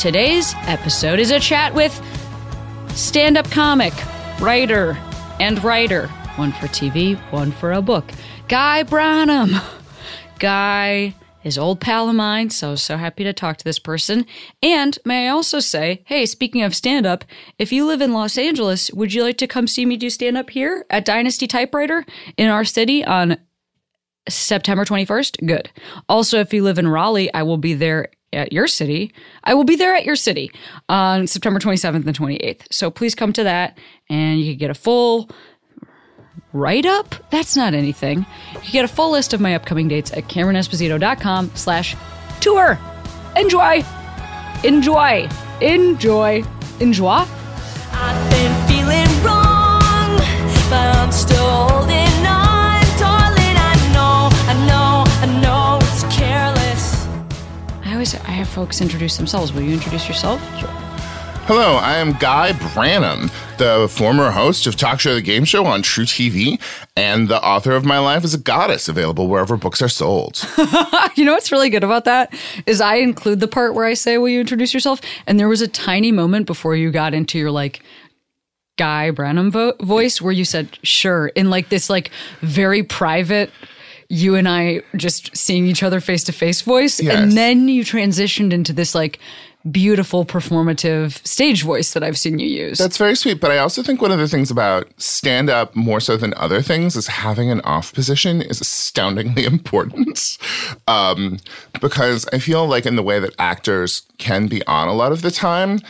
Today's episode is a chat with stand up comic, writer, and writer. One for TV, one for a book. Guy Branum. Guy is old pal of mine, so so happy to talk to this person. And may I also say, hey, speaking of stand up, if you live in Los Angeles, would you like to come see me do stand up here at Dynasty Typewriter in our city on September 21st? Good. Also, if you live in Raleigh, I will be there at your city. I will be there at your city on September 27th and 28th. So please come to that and you can get a full write up. That's not anything. You get a full list of my upcoming dates at CameronEsposito.com slash tour. Enjoy. Enjoy. Enjoy. Enjoy. I've been feeling wrong, but I'm still holding I have folks introduce themselves. Will you introduce yourself? Hello, I am Guy Branum, the former host of Talk Show the Game Show on truTV, and the author of My Life as a Goddess, available wherever books are sold. you know what's really good about that is I include the part where I say, "Will you introduce yourself?" And there was a tiny moment before you got into your like Guy Branum vo- voice where you said, "Sure," in like this like very private. You and I just seeing each other face to face voice, Yes. and then you transitioned into this like beautiful performative stage voice that I've seen you use. That's very sweet, but I also think one of the things about stand up more so than other things is having an off position is astoundingly important. Um, because I feel like in the way that actors can be on a lot of the time,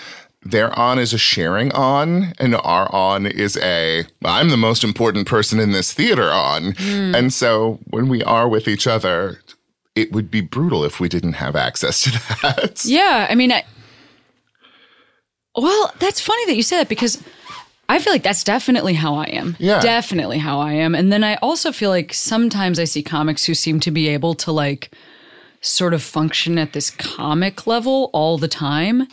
their on is a sharing on, and our on is a I'm the most important person in this theater on. Hmm. And so when we are with each other, it would be brutal if we didn't have access to that. Yeah, I mean, I, well, that's funny that you say that because I feel like that's definitely how I am. Yeah. definitely how I am. And then I also feel like sometimes I see comics who seem to be able to like sort of function at this comic level all the time,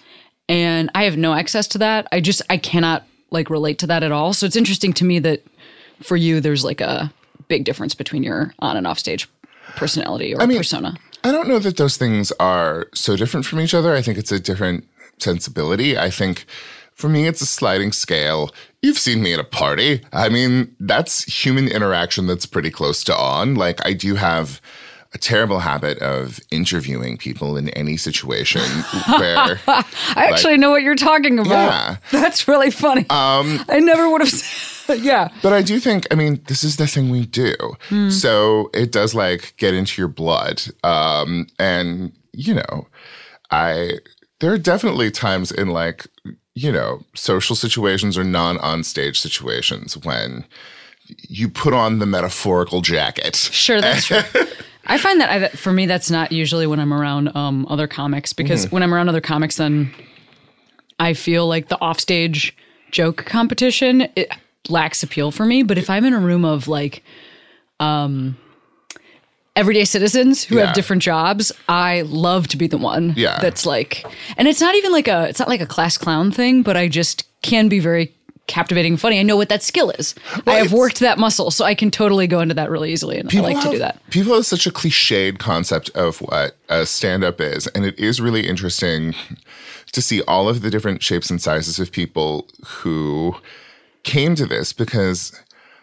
and I have no access to that. I just I cannot like relate to that at all. So it's interesting to me that for you, there's like a big difference between your on and off stage personality or mean- persona. I don't know that those things are so different from each other. I think it's a different sensibility. I think for me, it's a sliding scale. You've seen me at a party. I mean, that's human interaction that's pretty close to on. Like, I do have a terrible habit of interviewing people in any situation where. I actually know what you're talking about. Yeah. That's really funny. Um, I never would have. said yeah. But I do think, I mean, this is the thing we do. Hmm. So it does like get into your blood. Um, and, you know, I, there are definitely times in like, you know, social situations or non on stage situations when you put on the metaphorical jacket. Sure, that's true. I find that I, for me, that's not usually when I'm around um, other comics because Mm-hmm. when I'm around other comics, then I feel like the offstage joke competition it lacks appeal for me. But if I'm in a room of like um, everyday citizens who Yeah. have different jobs, I love to be the one Yeah. that's like, and it's not even like a, it's not like a class clown thing, but I just can be very captivating and funny. I know what that skill is. I have worked that muscle, so I can totally go into that really easily, and I like to do that. People have such a cliched concept of what a stand up is. And it is really interesting to see all of the different shapes and sizes of people who came to this because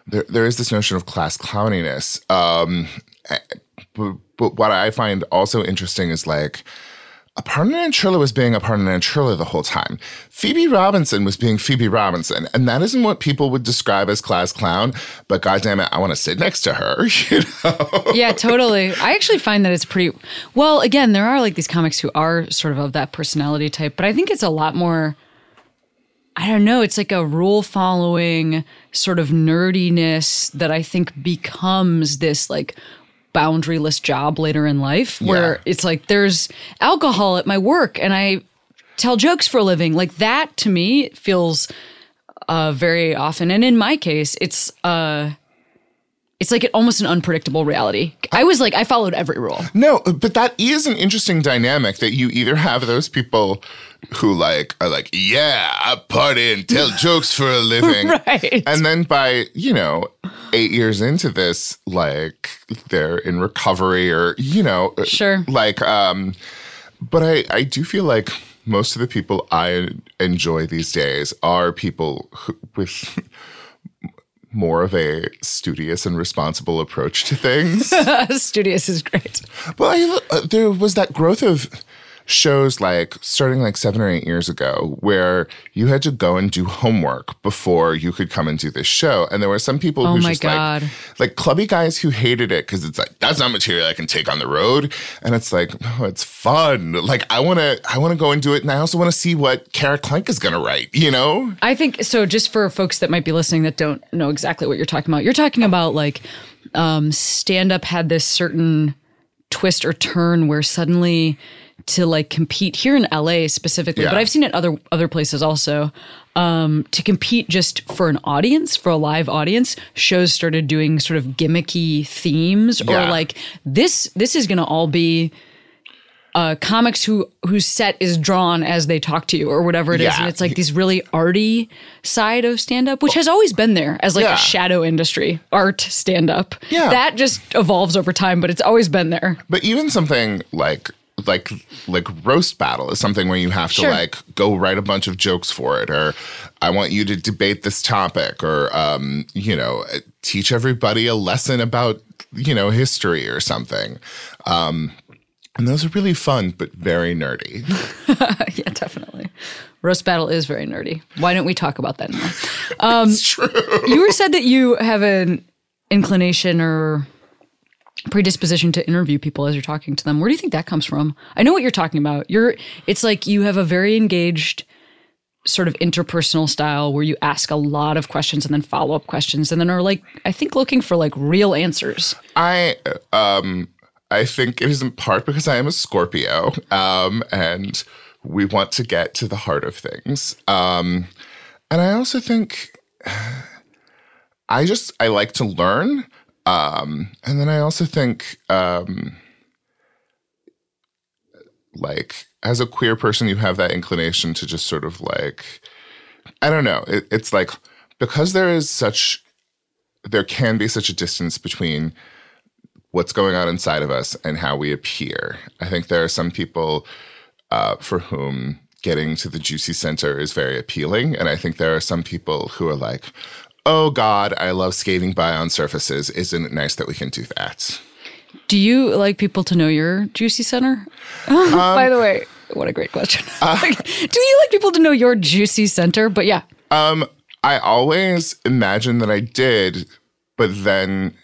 there, there is this notion of class clowniness. Um, eh, but, but what I find also interesting is like, Aparna Nancherla was being Aparna Nancherla the whole time. Phoebe Robinson was being Phoebe Robinson. And that isn't what people would describe as class clown, but goddamn it, I want to sit next to her. You know? yeah, totally. I actually find that it's pretty well. Again, there are like these comics who are sort of of that personality type, but I think it's a lot more. I don't know. It's like a rule following sort of nerdiness that I think becomes this like boundaryless job later in life where Yeah. it's like there's alcohol at my work and I tell jokes for a living. Like that to me feels uh, very often, and in my case, it's uh, it's like almost an unpredictable reality. I was like, I followed every rule. No, but that is an interesting dynamic that you either have those people who like are like, yeah, I party and tell jokes for a living. Right. And then by, you know, eight years into this, like they're in recovery or, you know, Sure. like, um, but I, I do feel like most of the people I enjoy these days are people who, with more of a studious and responsible approach to things. Studious is great. Well, I, uh, there was that growth of shows like starting like seven or eight years ago where you had to go and do homework before you could come and do this show. And there were some people Oh who my just God. like like clubby guys who hated it because it's like that's not material I can take on the road. And it's like, no, it's fun. Like I wanna I wanna go and do it and I also wanna see what Kara Klenk is gonna write, you know? I think so. Just for folks that might be listening that don't know exactly what you're talking about, you're talking about like um, stand up had this certain twist or turn where suddenly to like compete here in LA specifically, Yeah. but I've seen it other other places also. Um, to compete just for an audience, for a live audience, shows started doing sort of gimmicky themes or like this. This is going to all be uh, comics who whose set is drawn as they talk to you or whatever it is, Yeah. and it's like these really arty side of stand up, which has always been there as like Yeah. a shadow industry, art stand up. Yeah. that just evolves over time, but it's always been there. But even something like like like roast battle is something where you have to Sure. like go write a bunch of jokes for it or I want you to debate this topic or um you know teach everybody a lesson about you know history or something. Um and those are really fun but very nerdy. yeah, definitely. Roast battle is very nerdy. Why don't we talk about that more? Um, it's true. you were said that you have an inclination or predisposition to interview people as you're talking to them. Where do you think that comes from? I know what you're talking about. You're it's like you have a very engaged sort of interpersonal style where you ask a lot of questions and then follow up questions and then are like I think looking for like real answers. I um I think it is in part because I am a Scorpio um and we want to get to the heart of things. Um and I also think I just I like to learn um and then I also think um like as a queer person you have that inclination to just sort of like I don't know. It, it's like because there is such there can be such a distance between what's going on inside of us and how we appear. I think there are some people uh, for whom getting to the juicy center is very appealing. And I think there are some people who are like, oh God, I love skating by on surfaces. Isn't it nice that we can do that? Do you like people to know your juicy center? By the way, what a great question. Do you like people to know your juicy center? But yeah, Um, I always imagined that I did, but then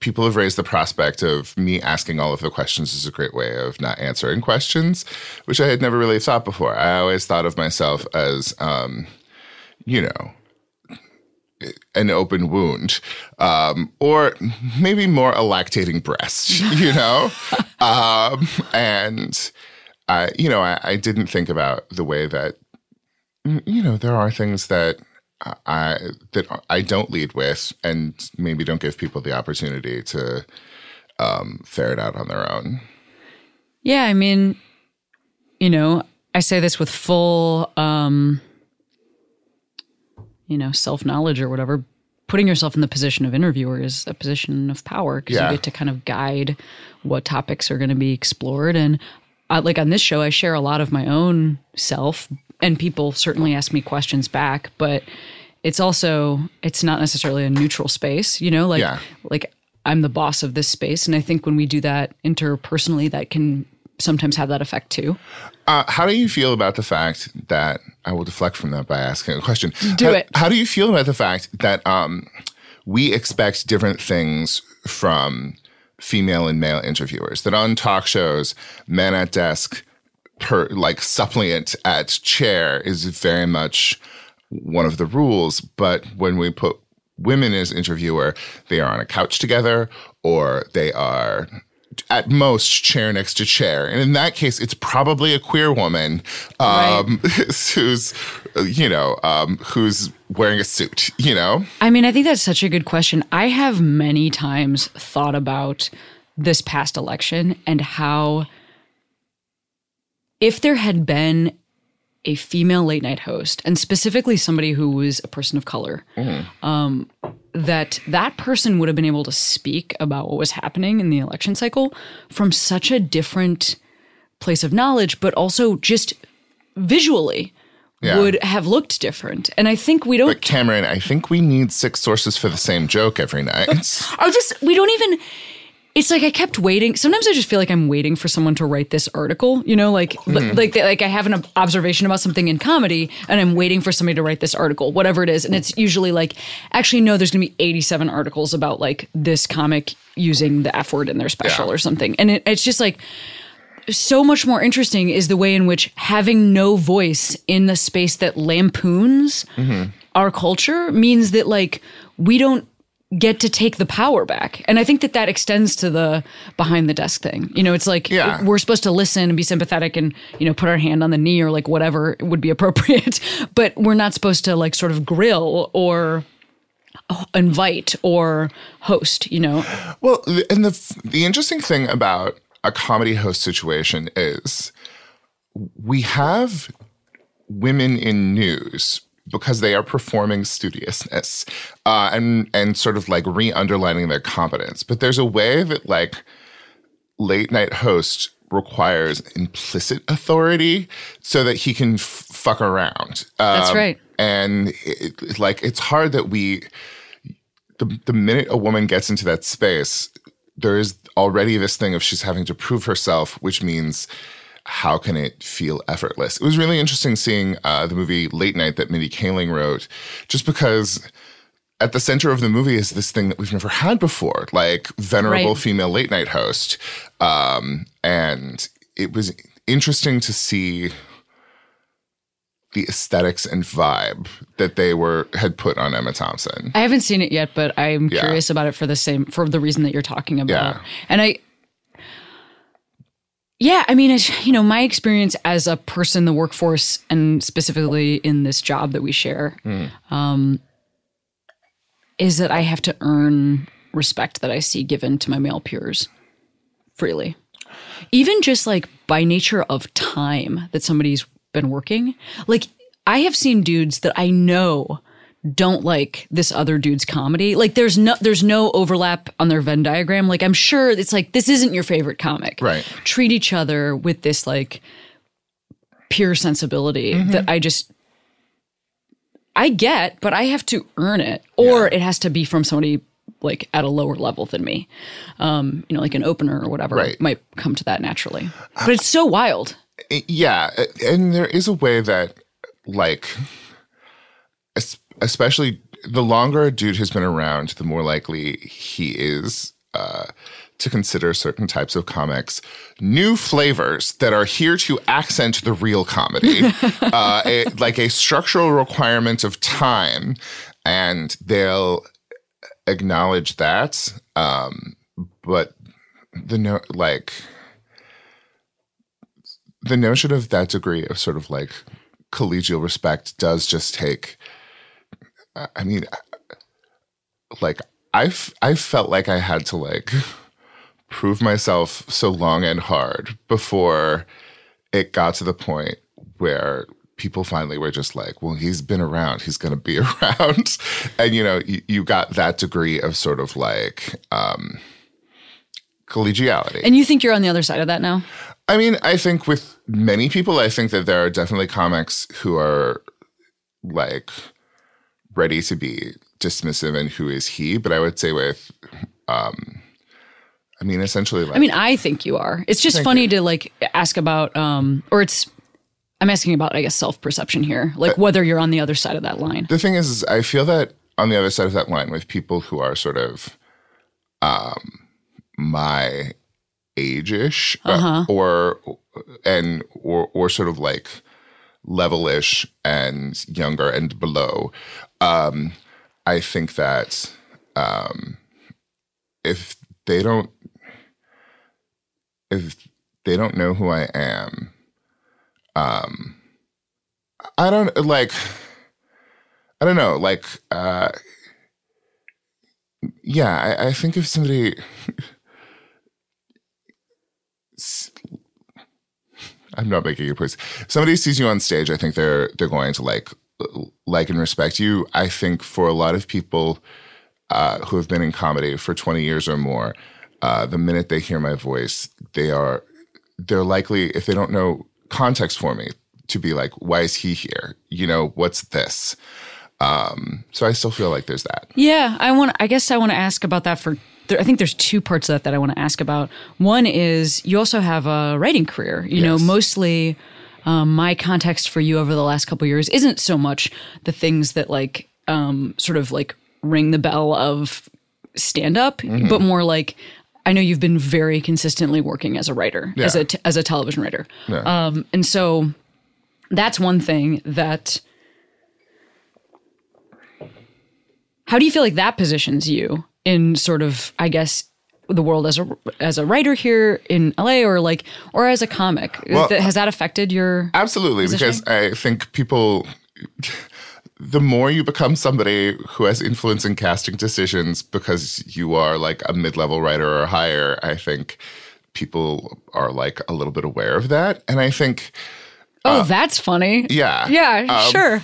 people have raised the prospect of me asking all of the questions is a great way of not answering questions, which I had never really thought before. I always thought of myself as, um, you know, an open wound, um, or maybe more a lactating breast, you know? um, and, I, you know, I, I didn't think about the way that you know there are things that I that I don't lead with, and maybe don't give people the opportunity to um, ferret out on their own. Yeah, I mean, you know, I say this with full, um, you know, self knowledge or whatever. Putting yourself in the position of interviewer is a position of power because Yeah. you get to kind of guide what topics are going to be explored. And uh, like on this show, I share a lot of my own self, and people certainly ask me questions back, but it's also it's not necessarily a neutral space, you know, like Yeah. like I'm the boss of this space, and I think when we do that interpersonally, that can sometimes have that effect too. Uh, how do you feel about the fact that I will deflect from that by asking a question? Do how, it. How do you feel about the fact that um, we expect different things from female and male interviewers? That on talk shows, men at desk, per like suppliant at chair is very much one of the rules. But when we put women as interviewer, they are on a couch together, or they are at most chair next to chair. And in that case, it's probably a queer woman um, who's, uh, you know, um, who's wearing a suit, you know? I mean, I think that's such a good question. I have many times thought about this past election and how if there had been a female late night host and specifically somebody who was a person of color um, that that person would have been able to speak about what was happening in the election cycle from such a different place of knowledge but also just visually Yeah. would have looked different and i think we don't But Cameron, I think we need six sources for the same joke every night. I just we don't even it's like I kept waiting. Sometimes I just feel like I'm waiting for someone to write this article, you know, like Hmm. like like I have an observation about something in comedy and I'm waiting for somebody to write this article, whatever it is. And it's usually like actually no, there's going to be 87 articles about like this comic using the F word in their special Yeah. or something. And it, it's just like so much more interesting is the way in which having no voice in the space that lampoons our culture means that like we don't get to take the power back. And i think that that extends to the behind the desk thing. You know it's like Yeah. we're supposed to listen and be sympathetic and you know put our hand on the knee or like whatever would be appropriate. But we're not supposed to like sort of grill or uh, invite or host you know? Well, and the the interesting thing about a comedy host situation is we have women in news because they are performing studiousness uh, and and sort of like re-underlining their competence. But there's a way that like late night host requires implicit authority so that he can f- fuck around. That's Um, right. And it, it- like it's hard that we the the minute a woman gets into that space, there is already this thing of she's having to prove herself, which means how can it feel effortless? It was really interesting seeing uh, the movie Late Night that Mindy Kaling wrote, just because at the center of the movie is this thing that we've never had before, like venerable Right. female late night host. Um, and it was interesting to see the aesthetics and vibe that they were had put on Emma Thompson. I haven't seen it yet, but I'm Yeah. curious about it for the same for the reason that you're talking about. Yeah. And I Yeah, I mean, it's, you know, my experience as a person in the workforce and specifically in this job that we share um, is that I have to earn respect that I see given to my male peers freely. Even just like by nature of time that somebody's been working. Like I have seen dudes that I know don't like this other dude's comedy. Like there's no there's no overlap on their Venn diagram. Like I'm sure it's like this isn't your favorite comic. Right. Treat each other with this like pure sensibility that I just I get, but I have to earn it, or it has to be from somebody like at a lower level than me. Um, you know, like an opener or whatever Right. might come to that naturally. But it's so wild. yeah and there is a way that like especially the longer a dude has been around the more likely he is uh, to consider certain types of comics. New flavors that are here to accent the real comedy. Uh, a, like a structural requirement of time and they'll acknowledge that um, but the no like the notion of that degree of sort of like collegial respect does just take I- i mean like i've i felt like i had to like prove myself so long and hard before it got to the point where people finally were just like well he's been around. He's going to be around. And you know you, you got that degree of sort of like um collegiality. And you think you're on the other side of that now? I mean, I think with many people, I think that there are definitely comics who are like ready to be dismissive and who is he. But I would say with, um, I mean, essentially, like, I mean, I think you are. It's just funny to like ask about, um, or it's, I'm asking about, I guess, self perception here, like whether you're on the other side of that line. the thing is, is, I feel that on the other side of that line with people who are sort of, um, my age-ish uh, or and or or sort of like levelish and younger and below um i think that um if they don't if they don't know who I am, um, I don't like. I don't know, like, uh, yeah, I, I think if somebody. I'm not making a point. Somebody sees you on stage, I think they're they're going to like like and respect you. I think for a lot of people uh, who have been in comedy for 20 years or more, uh, the minute they hear my voice, they are they're likely if they don't know context for me to be like, why is he here? You know, what's this? Um, so I still feel like there's that. Yeah, I want. I guess I want to ask about that for. There, I think there's two parts of that that I want to ask about. One is you also have a writing career. You know, mostly um, my context for you over the last couple years isn't so much the things that like um, sort of like ring the bell of stand up, Mm-hmm. but more like. I know you've been very consistently working as a writer, as Yeah. a t- as a television writer, Yeah. um, and so that's one thing that how do you feel like that positions you in sort of i guess the world as a as a writer here in la or like or as a comic Well, has that affected your Absolutely, because I think people, the more you become somebody who has influence in casting decisions because you are like a mid level writer or higher, I think people are like a little bit aware of that. And I think, oh that's funny yeah. yeah Um, sure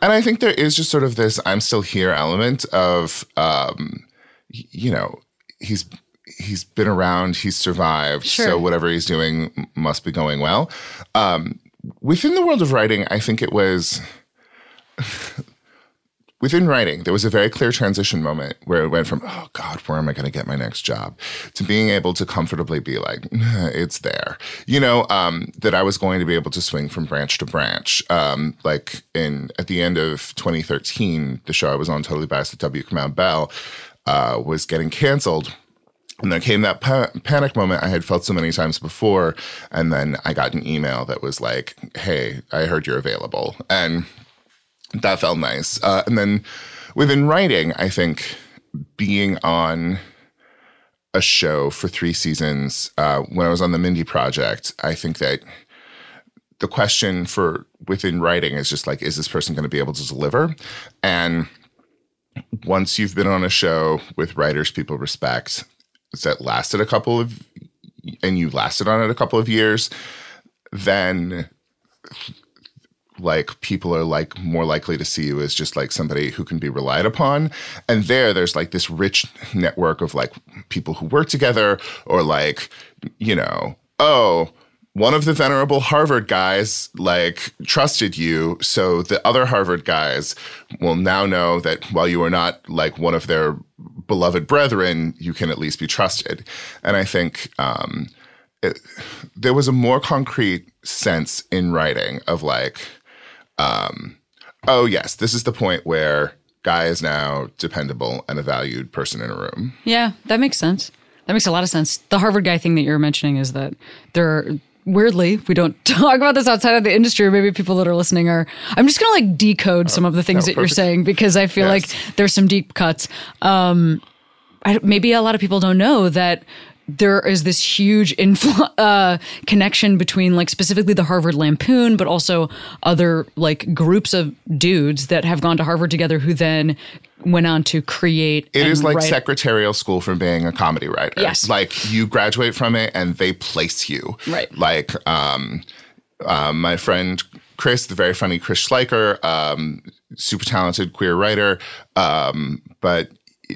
And I think there is just sort of this I'm still here element of, um, you know, he's. He's been around. He's survived. Sure. So whatever he's doing must be going well. Um, within the world of writing, I think it was within writing, there was a very clear transition moment where it went from, oh God, where am I going to get my next job? to being able to comfortably be like, it's there. You know, um, that I was going to be able to swing from branch to branch. Um, like in at the end of 2013, the show I was on, Totally Biased with W. Kamau Bell, uh, was getting canceled. And there came that pa- panic moment I had felt so many times before. And then I got an email that was like, hey, I heard you're available. And that felt nice. Uh, and then within writing, I think being on a show for three seasons, uh, when I was on the Mindy Project, I think that the question for within writing is just like, is this person going to be able to deliver? And once you've been on a show with writers people respect that lasted a couple of, and you lasted on it a couple of years, then like people are like more likely to see you as just like somebody who can be relied upon. And there there's like this rich network of like people who work together or like you know oh one of the venerable harvard guys like trusted you so the other harvard guys will now know that while you are not like one of their beloved brethren you can at least be trusted. And i think um it, there was a more concrete sense in writing of like um, oh yes, this is the point where guy is now dependable and a valued person in a room. yeah that makes sense. That makes a lot of sense. The harvard guy thing that you're mentioning is that there are weirdly we don't talk about this outside of the industry or maybe people that are listening are i'm just gonna like decode some of the things that you're saying because i feel Yes. like there's some deep cuts um I, maybe a lot of people don't know that there is this huge influ- uh, connection between like specifically the Harvard Lampoon, but also other like groups of dudes that have gone to Harvard together who then went on to create. It is like write- secretarial school for being a comedy writer. Yes. Like you graduate from it and they place you. Right. Like um, um, my friend Chris, the very funny Chris Schleicher, um, super talented queer writer, um, but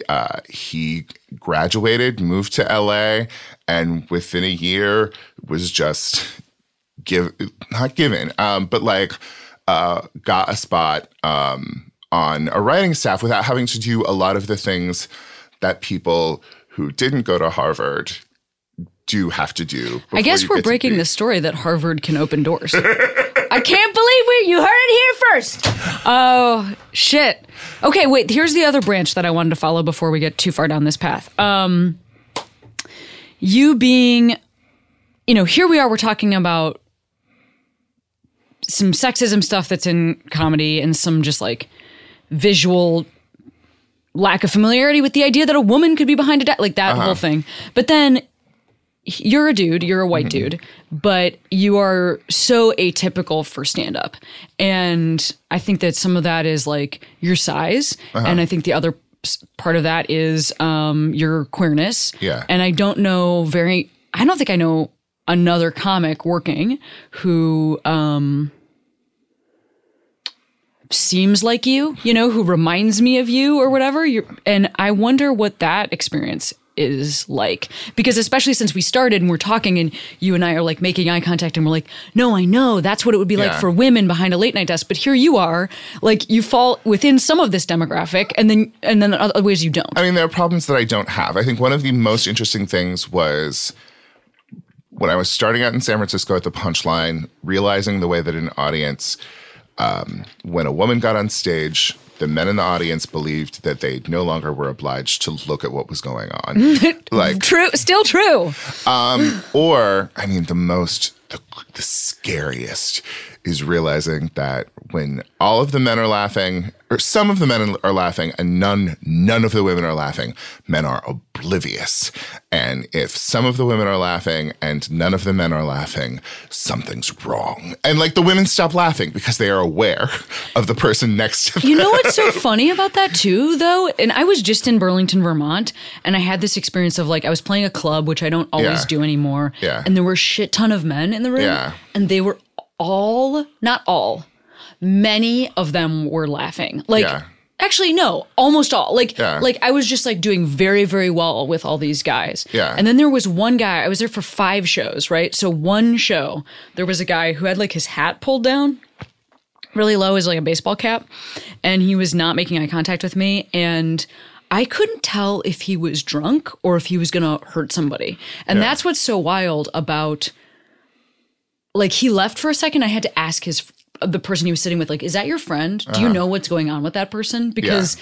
uh, he graduated, moved to LA, and within a year was just give not given, um, but like uh, got a spot um, on a writing staff without having to do a lot of the things that people who didn't go to Harvard do have to do. I guess we're breaking the story that Harvard can open doors. I can't believe we you heard it here first. Oh shit. Okay, wait. Here's the other branch that I wanted to follow before we get too far down this path. Um, you being, you know, here we are. We're talking about some sexism stuff that's in comedy and some just like visual lack of familiarity with the idea that a woman could be behind a desk, like that whole thing. But then you're a dude, you're a white dude, but you are so atypical for stand up. And I think that some of that is like your size. And I think the other part of that is um, your queerness. Yeah. And I don't know very, I don't think I know another comic working who um, seems like you, you know, who reminds me of you or whatever. You're, and I wonder what that experience is like because especially since we started and we're talking and you and I are like making eye contact and we're like no I know that's what it would be like for women behind a late night desk but here you are like you fall within some of this demographic and then and then other ways you don't I mean, there are problems that I don't have. I think one of the most interesting things was when I was starting out in San Francisco at the Punchline, realizing the way that an audience, um, when a woman got on stage, the men in the audience believed that they no longer were obliged to look at what was going on. like, true still true Um, or, I mean, the most, the, the scariest is realizing that when all of the men are laughing, or some of the men are laughing, and none, none of the women are laughing, men are oblivious. And if some of the women are laughing and none of the men are laughing, something's wrong. And like the women stop laughing because they are aware of the person next to them. You know what's so funny about that too, though? And I was just in Burlington, Vermont, and I had this experience of like I was playing a club, which I don't always Yeah. do anymore. Yeah. And there were a shit ton of men in the room. Yeah. And they were all, not all, many of them were laughing. Like Yeah. actually no, almost all. Like Yeah. like I was just like doing very, very well with all these guys. Yeah. And then there was one guy, I was there for five shows, right? So one show, there was a guy who had like his hat pulled down really low as like a baseball cap and he was not making eye contact with me and I couldn't tell if he was drunk or if he was going to hurt somebody. And that's what's so wild about like he left for a second I had to ask his the person he was sitting with like is that your friend? Do Uh-huh. you know what's going on with that person? Because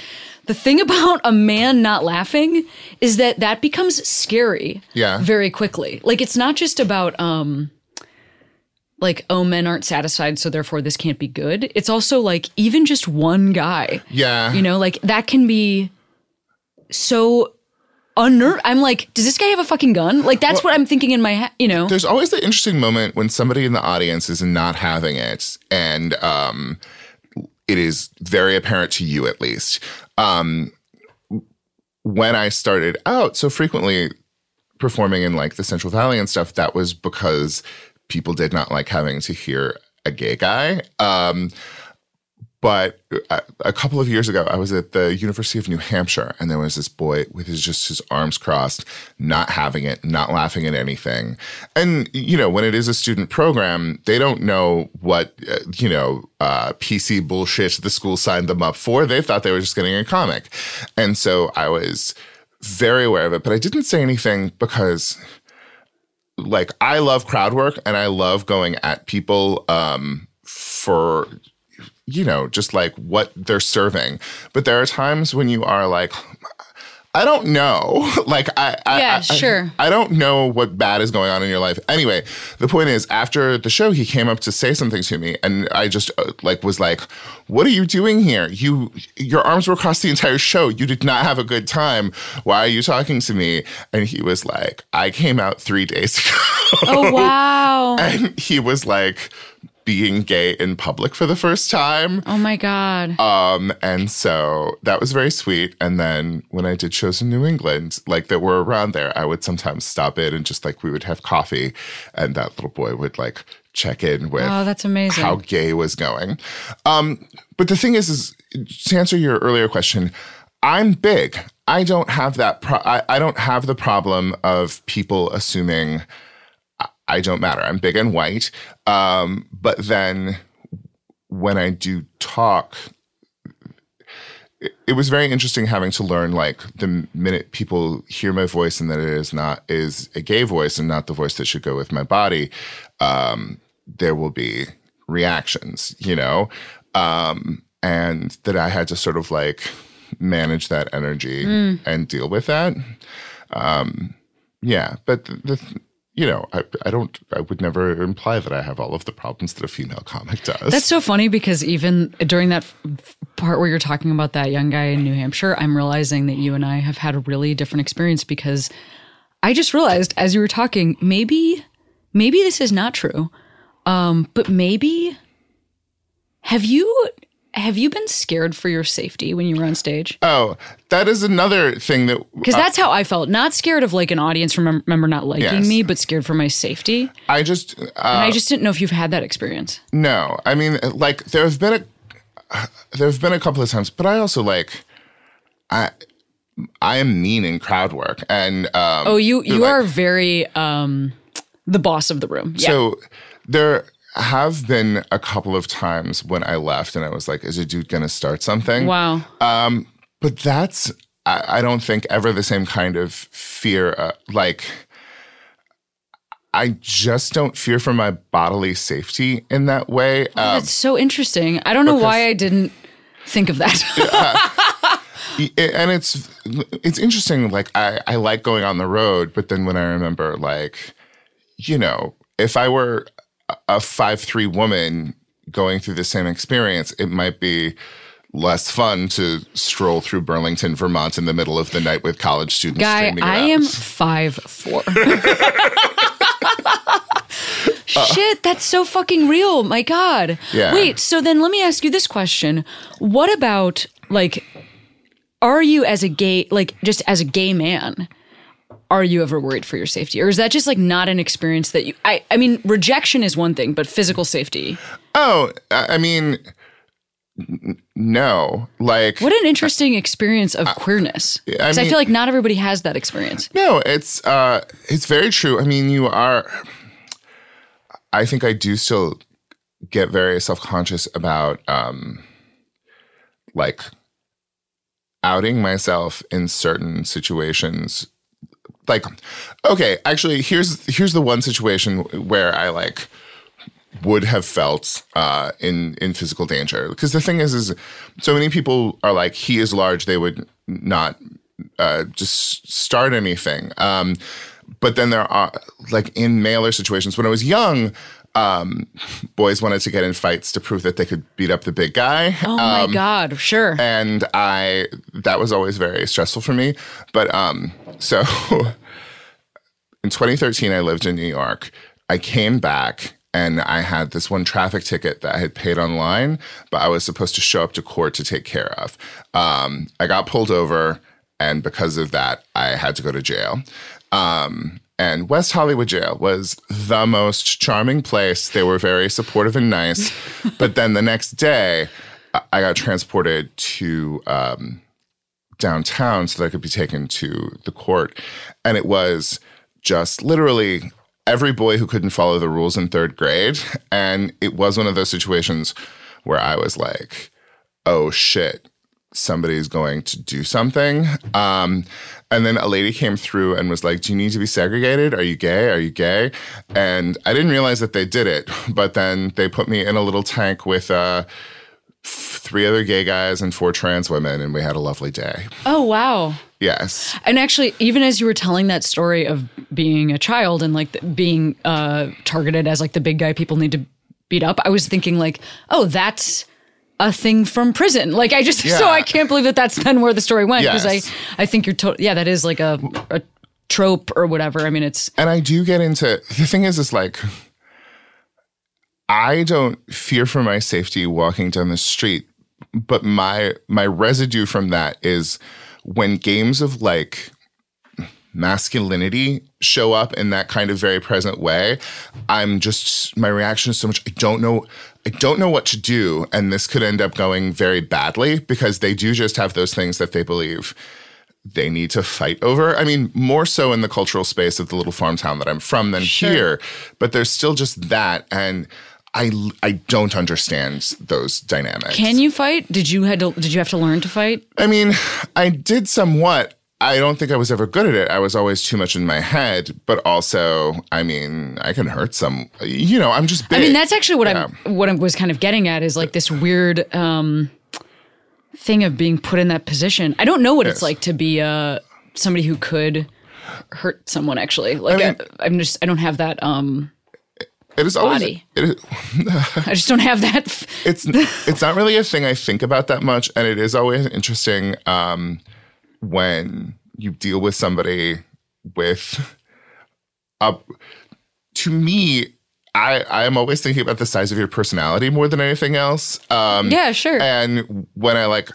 the thing about a man not laughing is that that becomes scary Yeah. very quickly. Like it's not just about um like oh men aren't satisfied so therefore this can't be good. It's also like even just one guy. Yeah. You know, like that can be so unner I'm like does this guy have a fucking gun? Like that's what I'm thinking in my head, you know. there's always the interesting moment when somebody in the audience is not having it and um it is very apparent to you at least um when i started out so frequently performing in like the central valley and stuff that was because people did not like having to hear a gay guy um but a, a couple of years ago, I was at the University of New Hampshire, and there was this boy with his just his arms crossed, not having it, not laughing at anything. And you know, when it is a student program, they don't know what uh, you know uh, PC bullshit the school signed them up for. They thought they were just getting a comic, and so I was very aware of it, but I didn't say anything because like I love crowd work and I love going at people um, for you know just like what they're serving. But there are times when you are like. I don't know. Like I, I Yeah, I- sure. I, don't know what bad is going on in your life. Anyway, the point is, after the show, he came up to say something to me, and I just uh, like was like, "What are you doing here? You, your arms were across the entire show. You did not have a good time. Why are you talking to me?" And he was like, "I came out three days ago." Oh wow. and he was like being gay in public for the first time. Oh my god. Um, and so that was very sweet. And then when I did shows in New England, like that were around there, I would sometimes stop in and just like we would have coffee, and that little boy would like check in with Oh, that's amazing. how gay was going. Um, but the thing is, is to answer your earlier question, I'm big. I don't have that. Pro- I, I don't have the problem of people assuming I- I don't matter. I'm big and white. Um, but then when I do talk, it, it was very interesting having to learn like the minute people hear my voice and that it is not is a gay voice and not the voice that should go with my body, um, there will be reactions, you know, um, and that I had to sort of like manage that energy and deal with that. Um, yeah, but the, the you know, I, I don't, I would never imply that I have all of the problems that a female comic does. That's so funny because even during that part where you're talking about that young guy in New Hampshire, I'm realizing that you and I have had a really different experience because I just realized as you were talking, maybe, maybe this is not true. Um, but maybe have you have you been scared for your safety when you were on stage? Oh, that is another thing that Because that's how I felt. Not scared of like an audience member not liking Yes. me, but scared for my safety. I just uh, And I just didn't know if you've had that experience. no. I mean, like there have been a there have been a couple of times, but I also like I I am mean in crowd work, and um, Oh, you you like- are very um the boss of the room. Yeah. So there have been a couple of times when I left and I was like, is a dude gonna start something? wow. But that's I, I don't think ever the same kind of fear. Uh, like I just don't fear for my bodily safety in that way. Um, That's so interesting. I don't know why I didn't think of that. y- and it's it's interesting. Like I I like going on the road, but then when I remember like, you know, if I were a- five three woman going through the same experience, it might be less fun to stroll through Burlington, Vermont in the middle of the night with college students. Guy, I am five four. Shit, uh-huh. that's so fucking real. My God. Yeah. Wait, so then let me ask you this question. What about like are you as a gay like just as a gay man, are you ever worried for your safety? Or is that just like not an experience that you I I mean, rejection is one thing, but physical safety. Oh, I I mean, n- no. Like, What an interesting experience of queerness. Because I, mean- feel like not everybody has that experience. no. It's uh, it's very true. I mean, you are. I think I do still get very self conscious about um, like outing myself in certain situations. Like, okay, actually, here's here's the one situation where I like would have felt uh, in in physical danger. Because the thing is, is so many people are like, he is large. They would not uh, just start anything. Um, but then there are like in mailer situations. When I was young, um, boys wanted to get in fights to prove that they could beat up the big guy. Oh my God, sure. and I that was always very stressful for me. But um, so in 2013, I lived in New York. I came back and I had this one traffic ticket that I had paid online, but I was supposed to show up to court to take care of. Um, I got pulled over, and because of that, I had to go to jail. Um, and West Hollywood Jail was the most charming place. They were very supportive and nice. but then the next day, I- got transported to um, downtown so that I could be taken to the court. And it was just literally every boy who couldn't follow the rules in third grade. And it was one of those situations where I was like, oh shit, somebody's going to do something. Um, and then a lady came through and was like, Do you need to be segregated? Are you gay? Are you gay? And I didn't realize that they did it. But then they put me in a little tank with uh, three other gay guys and four trans women, and we had a lovely day. oh wow. Yes. And actually, even as you were telling that story of being a child and like being uh, targeted as like the big guy people need to beat up, I was thinking like, oh, that's a thing from prison. Like I just so I can't believe that that's then where the story went because Yes. I I think you're to- yeah that is like a a trope or whatever. I mean, it's and I do get into the thing is is like I don't fear for my safety walking down the street, but my my residue from that is when games of like masculinity show up in that kind of very present way, I'm just my reaction is so much I don't know I don't know what to do and this could end up going very badly because they do just have those things that they believe they need to fight over. I mean, more so in the cultural space of the little farm town that I'm from than Sure. here, but there's still just that and I I don't understand those dynamics. can you fight? Did you had to did you have to learn to fight? I mean, I did somewhat. I don't think I was ever good at it. I was always too much in my head, but also, I mean, I can hurt some. You know, I'm just big. I mean, that's actually what Yeah. I'm what I was kind of getting at is like this weird um thing of being put in that position. I don't know what it's like to be uh somebody who could hurt someone actually. Like I mean- I, am just I don't have that um it is always. body. It is, I just don't have that it's it's not really a thing I think about that much, and it is always interesting um, when you deal with somebody with up to me I I am always thinking about the size of your personality more than anything else. Um Yeah, sure. and when I like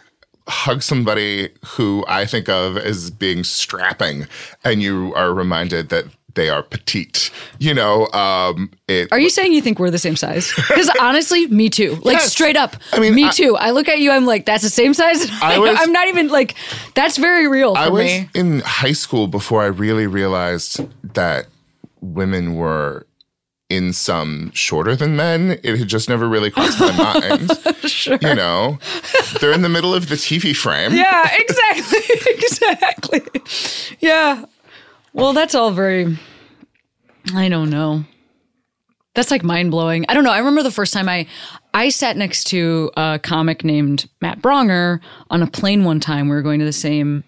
hug somebody who I think of as being strapping and you are reminded that they are petite, you know, um it Are you saying you think we're the same size? Because honestly, me too. Like Yes. straight up. I mean, me I- too. I look at you, I'm like, that's the same size. I I'm not even like, that's very real for I was me. in high school before I really realized that women were in some shorter than men. It had just never really crossed my mind. Sure. You know, they're in the middle of the TV frame. Yeah, exactly. exactly. Yeah. Well, that's all very, I don't know. That's like mind blowing. I don't know. I remember the first time I, I sat next to a comic named Matt Braunger on a plane one time. We were going to the same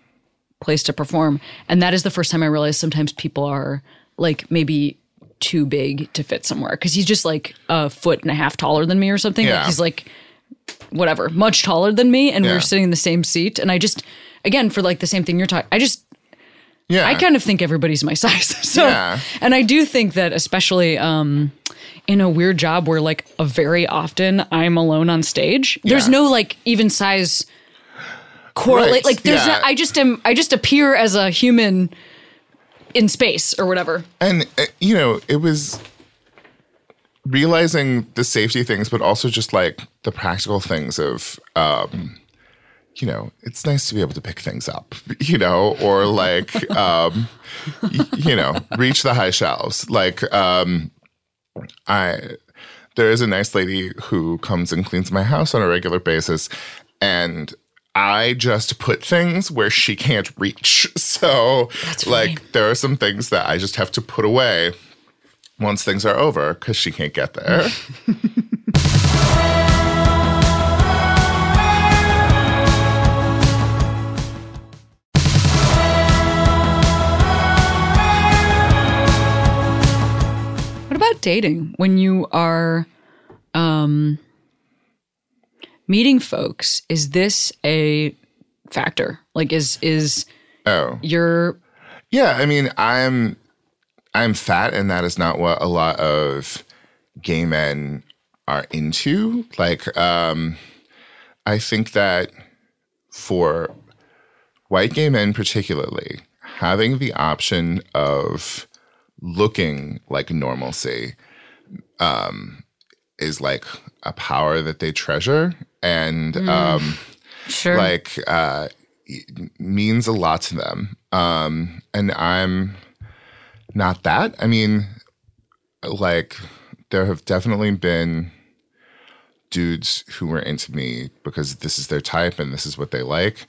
place to perform. And that is the first time I realized sometimes people are like maybe too big to fit somewhere because he's just like a foot and a half taller than me or something. Like Yeah. he's like whatever, much taller than me, and we Yeah. were sitting in the same seat. And I just, again, for like the same thing you're talking, I just, Yeah. I kind of think everybody's my size. So, Yeah. and I do think that especially um, in a weird job where like a very often I'm alone on stage, there's no like even size correlate. Right. Like there's, Yeah. not, I just am, I just appear as a human in space or whatever. And, uh, you know, it was realizing the safety things, but also just like the practical things of, um, you know, it's nice to be able to pick things up, you know, or like, um, you know, reach the high shelves. Like, um, I, there is a nice lady who comes and cleans my house on a regular basis, and I just put things where she can't reach. So, like, there are some things that I just have to put away once things are over because she can't get there. about dating when you are um, meeting folks? Is this a factor? Like, is is oh, your Yeah, I mean, I'm I'm fat, and that is not what a lot of gay men are into. Like, um, I think that for white gay men, particularly, having the option of looking like normalcy um, is like a power that they treasure, and um, sure? like uh means a lot to them. Um and i'm not that. I mean like there have definitely been dudes who were into me because this is their type and this is what they like.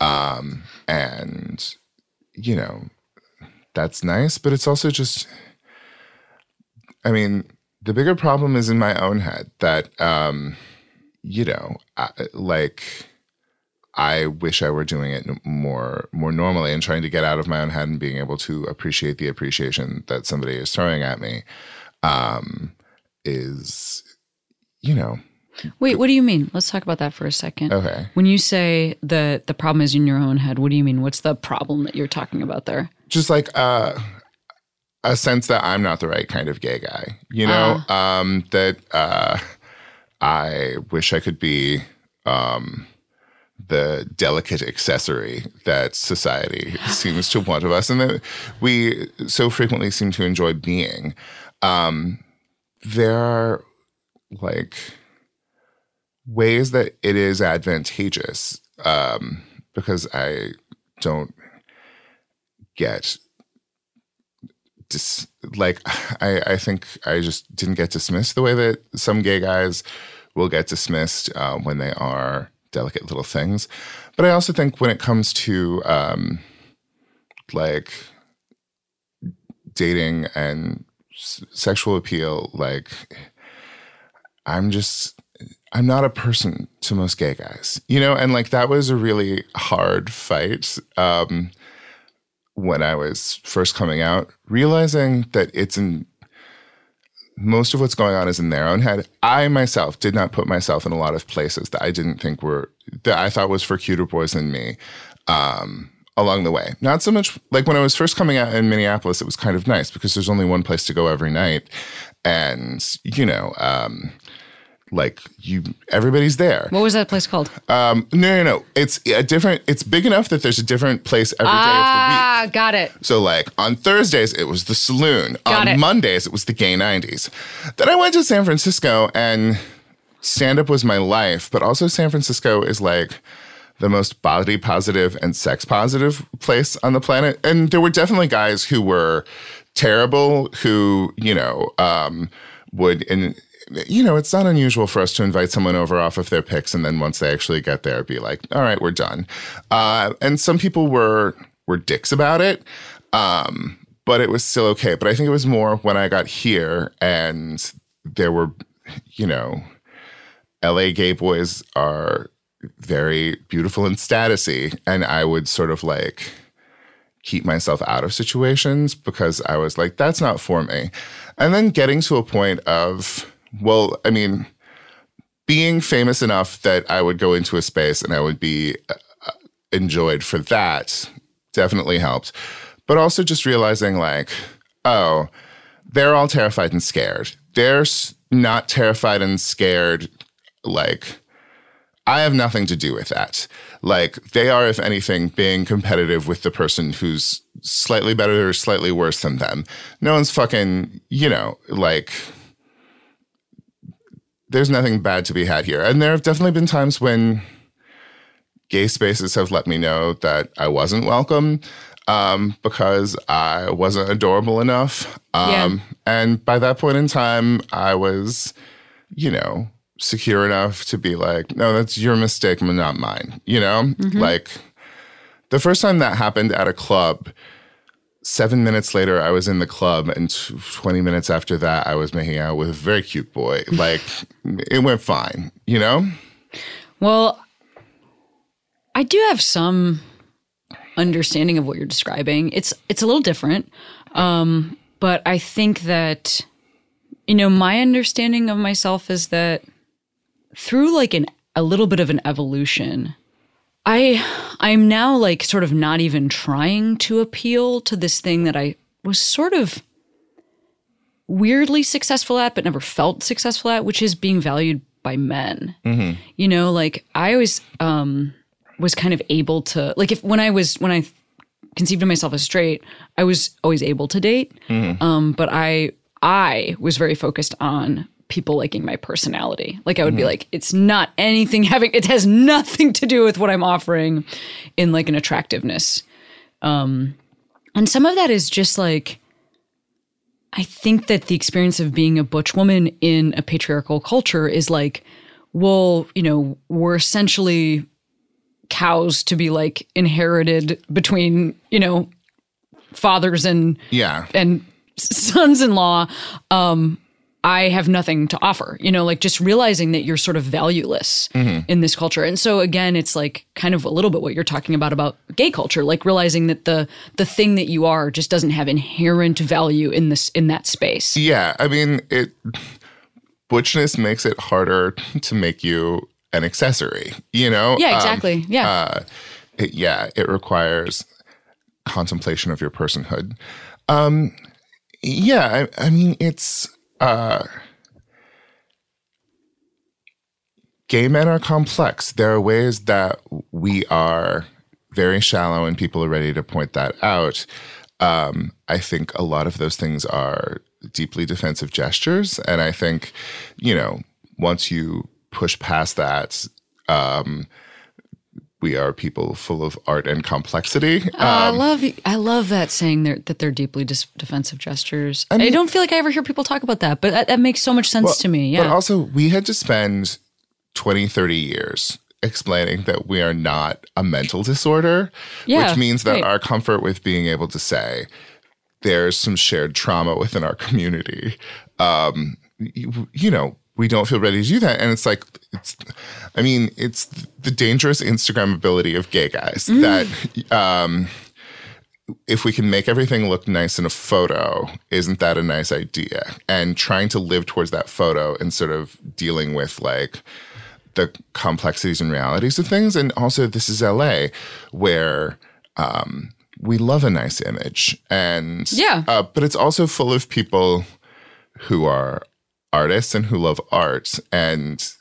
Um and you know that's nice but it's also just i mean the bigger problem is in my own head that um you know I, like I wish I were doing it more more normally and trying to get out of my own head and being able to appreciate the appreciation that somebody is throwing at me um, is, you know, Wait, what do you mean? Let's talk about that for a second. okay. When you say that the problem is in your own head, what do you mean? What's the problem that you're talking about there? Just like uh, a sense that I'm not the right kind of gay guy, you know, um, that uh, I wish I could be um, the delicate accessory that society seems to want of us and that we so frequently seem to enjoy being. Um, there are like ways that it is advantageous um, because I don't get dis- like I, I think I just didn't get dismissed the way that some gay guys will get dismissed uh, when they are delicate little things. But I also think when it comes to um, like dating and s- sexual appeal, like I'm just I'm not a person to most gay guys, you know, and like that was a really hard fight. Um, when I was first coming out, realizing that it's in most of what's going on is in their own head. I myself did not put myself in a lot of places that I didn't think were that I thought was for cuter boys than me. Um, along the way. Not so much like when I was first coming out in Minneapolis, it was kind of nice because there's only one place to go every night. And, you know, um, like you, everybody's there. What was that place called? Um, no, no, no. It's a different, it's big enough that there's a different place every day of the week. ah, got it. So, like on Thursdays, it was the saloon. Got on it. Mondays, it was the gay 90s. Then I went to San Francisco, and stand up was my life. But also, San Francisco is like the most body positive and sex positive place on the planet. And there were definitely guys who were terrible, who, you know, um, would, and, you know, it's not unusual for us to invite someone over off of their picks, and then once they actually get there, be like, "All right, we're done." Uh, and some people were were dicks about it, um, but it was still okay. But I think it was more when I got here, and there were, you know, LA gay boys are very beautiful and statusy, and I would sort of like keep myself out of situations because I was like, that's not for me. And then getting to a point of, well, I mean, being famous enough that I would go into a space and I would be uh, enjoyed for that definitely helped. But also just realizing, like, oh, they're all terrified and scared. They're not terrified and scared, like, I have nothing to do with that. Like they are, if anything, being competitive with the person who's slightly better or slightly worse than them. No one's fucking, you know, like there's nothing bad to be had here. And there have definitely been times when gay spaces have let me know that I wasn't welcome um, because I wasn't adorable enough. Um, And by that point in time, I was, you know, secure enough to be like, no, that's your mistake, not mine. You know, like the first time that happened at a club, seven minutes later, I was in the club, and t- 20 minutes after that, I was making out with a very cute boy. Like, it went fine, you know? Well, I do have some understanding of what you're describing. It's it's a little different, um, but I think that you know my understanding of myself is that through like an a little bit of an evolution, I I'm now like sort of not even trying to appeal to this thing that I was sort of weirdly successful at but never felt successful at, which is being valued by men. You know, like I always um was kind of able to like if when I was when I conceived of myself as straight, I was always able to date. Um, but I I was very focused on people liking my personality. Like I would be like, it's not anything having it has nothing to do with what I'm offering in like an attractiveness. Um and some of that is just like I think that the experience of being a butch woman in a patriarchal culture is like, well, you know, we're essentially cows to be like inherited between, you know, fathers and Yeah. and sons-in-law um i have nothing to offer you know like just realizing that you're sort of valueless in this culture. And so again it's like kind of a little bit what you're talking about about gay culture like realizing that the the thing that you are just doesn't have inherent value in this in that space. Yeah, I mean, it butchness makes it harder to make you an accessory, you know? yeah Um, exactly. Yeah. uh, it, yeah, it requires contemplation of your personhood. Um, yeah, I, I mean, it's uh, gay men are complex. There are ways that we are very shallow, and people are ready to point that out. Um, I think a lot of those things are deeply defensive gestures, and I think, you know, once you push past that, um, we are people full of art and complexity. Oh, I Um, love I love that saying they're, that they're deeply dis- defensive gestures. I, mean- don't feel like I ever hear people talk about that, but that, that makes so much sense to me. Yeah. But also, we had to spend 20, 30 years explaining that we are not a mental disorder, Yeah, which means that right. our comfort with being able to say there's some shared trauma within our community. Um, you, you know, we don't feel ready to do that. And it's like, it's, I mean, it's the dangerous Instagram ability of gay guys Mm. that, um, if we can make everything look nice in a photo, isn't that a nice idea? And trying to live towards that photo and sort of dealing with like the complexities and realities of things. And also, this is LA, where um, we love a nice image, and Yeah. uh, but it's also full of people who are artists and who love art, and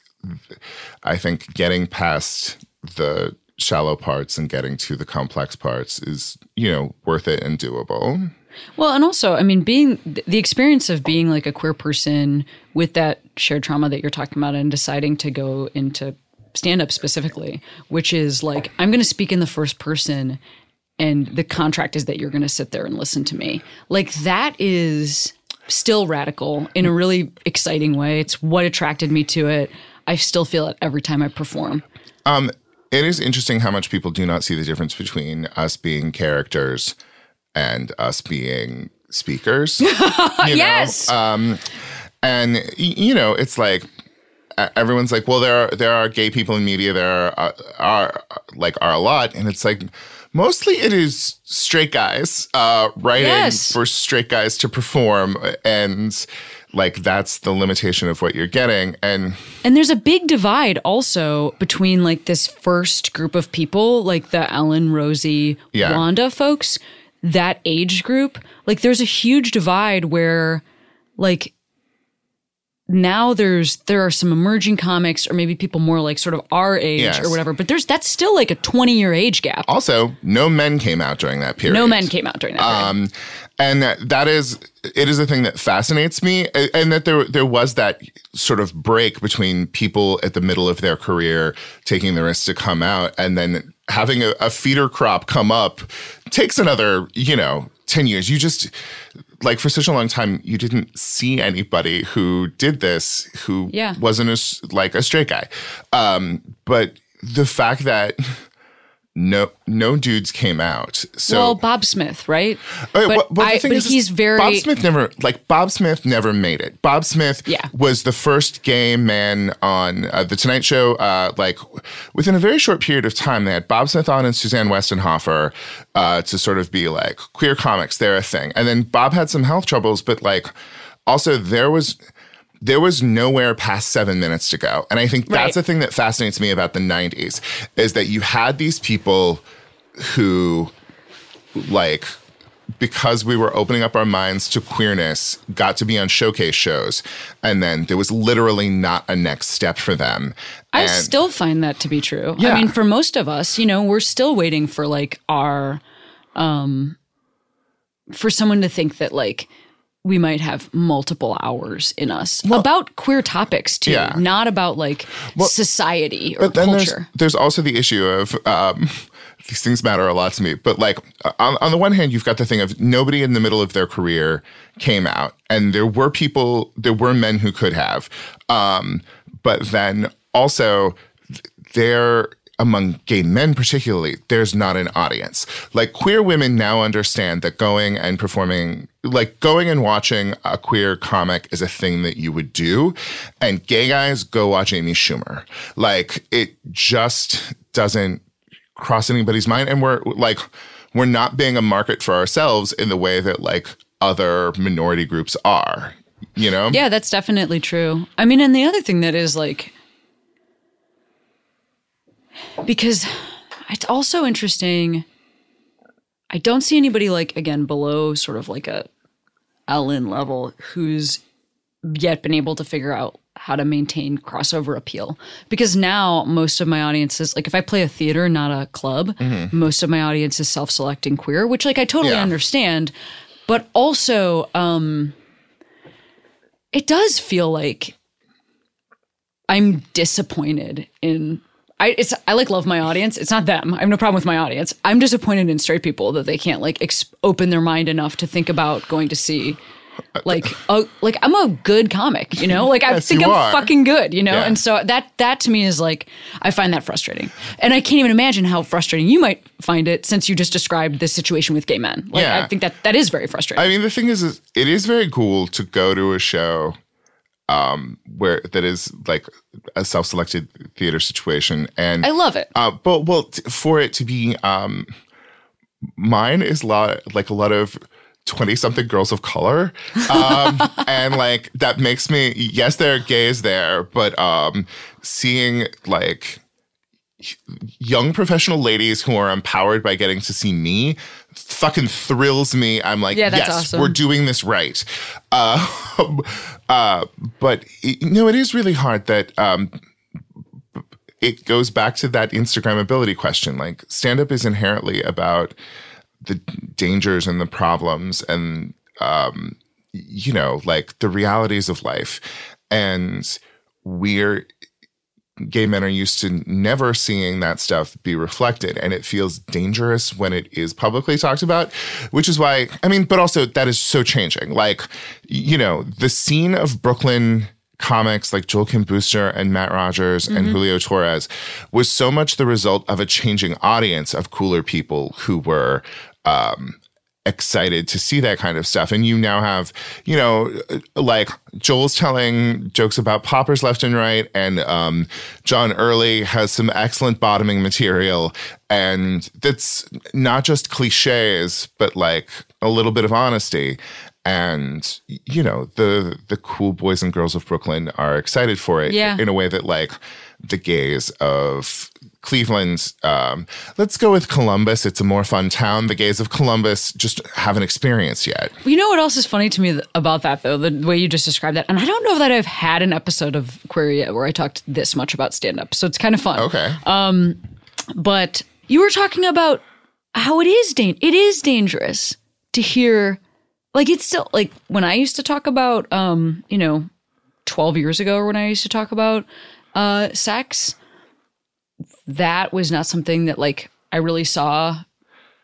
I think getting past the shallow parts and getting to the complex parts is you know worth it and doable. Well, and also, I mean, being the experience of being like a queer person with that shared trauma that you're talking about and deciding to go into stand up specifically, which is like, I'm going to speak in the first person and the contract is that you're going to sit there and listen to me. Like, that is still radical in a really exciting way. It's what attracted me to it. I still feel it every time I perform. Um, it is interesting how much people do not see the difference between us being characters and us being speakers. you know? Yes. Um, and y- you know, it's like everyone's like, well, there are there are gay people in media. There are, are like are a lot, and it's like mostly it is straight guys uh, writing Yes. for straight guys to perform, and like that's the limitation of what you're getting. And And there's a big divide also between like this first group of people, like the Ellen, Rosie, Yeah. Wanda folks, that age group. Like there's a huge divide where like now there's there are some emerging comics or maybe people more like sort of our age Yes. or whatever, but there's that's still like a 20 year age gap. also, no men came out during that period. No men came out during that. period. um, and that, that is it is a thing that fascinates me and that there there was that sort of break between people at the middle of their career taking the risk to come out and then having a, a feeder crop come up takes another you know 10 years you just like for such a long time you didn't see anybody who did this who Yeah. wasn't a, like a straight guy um but the fact that no no dudes came out so well, Bob Smith, right? Okay, but the I- but is he's very Bob Smith never like Bob Smith never made it. Bob Smith Yeah. was the first gay man on uh, the Tonight Show. Uh, like within a very short period of time, they had Bob Smith on and Suzanne Westenhoefer uh, to sort of be like queer comics. They're a thing, and then Bob had some health troubles, but like also there was. There was nowhere past seven minutes to go. And I think that's Right. the thing that fascinates me about the 90s is that you had these people who like because we were opening up our minds to queerness, got to be on showcase shows, and then there was literally not a next step for them. I And- still find that to be true. Yeah. I mean, for most of us, you know, we're still waiting for like our, um, for someone to think that like we might have multiple hours in us about queer topics too, Yeah. not about like society or but then there's culture. there's also the issue of um, these things matter a lot to me. But like on, on the one hand, you've got the thing of nobody in the middle of their career came out, and there were people, there were men who could have, um, but then also th- there among gay men particularly there's not an audience. Like queer women now understand that going and performing like going and watching a queer comic is a thing that you would do and gay guys go watch amy schumer. Like it just doesn't cross anybody's mind and we're like we're not being a market for ourselves in the way that like other minority groups are you know? Yeah, that's definitely true. I mean, and the other thing that is like, because it's also interesting. I don't see anybody like again below sort of like a Ellen level who's yet been able to figure out how to maintain crossover appeal because now most of my audiences like if I play a theater not a club most of my audience is self-selecting queer which like I totally Yeah. understand but also um it does feel like I'm disappointed in I it's I like love my audience. It's not them. I have no problem with my audience. I'm disappointed in straight people that they can't like ex- open their mind enough to think about going to see like a, like I'm a good comic, you know? Like I Yes, think I'm are. fucking good, you know? Yeah. And so that that to me is like I find that frustrating. And I can't even imagine how frustrating you might find it since you just described this situation with gay men. Like Yeah. I think that that is very frustrating. I mean, the thing is, is it is very cool to go to a show um, where that is like a self-selected theater situation, and I love it. uh, but well, t- for it to be um, mine is lot like a lot of. 20 something girls of color um and like that makes me yes there are gays there but um seeing like young professional ladies who are empowered by getting to see me fucking thrills me. I'm like, Yeah, yes, awesome. we're doing this right. Uh, uh, but you know, it is really hard that um, it goes back to that Instagram ability question. Like, stand up is inherently about the dangers and the problems and, um, you know, like the realities of life. And we're, gay men are used to never seeing that stuff be reflected. And it feels dangerous when it is publicly talked about, which is why, I mean, but also that is so changing. Like, you know, the scene of Brooklyn comics like Joel Kim Booster and Matt Rogers and Julio Torres was so much the result of a changing audience of cooler people who were um, excited to see that kind of stuff. And you now have, you know, like Joel's telling jokes about poppers left and right, and um, John Early has some excellent bottoming material. And that's not just cliches, but like a little bit of honesty. And you know the the cool boys and girls of Brooklyn are excited for it Yeah. in a way that like the gays of Cleveland. Um, let's go with Columbus. It's a more fun town. The gays of Columbus just haven't experienced yet. You know what else is funny to me th- about that though, the way you just described that, and I don't know that I've had an episode of Queery yet where I talked this much about stand up, so it's kind of fun. Okay. Um, But you were talking about how it is dan- it is dangerous to hear like it's still like when I used to talk about um, you know, 12 years ago or when I used to talk about uh sex, that was not something that like I really saw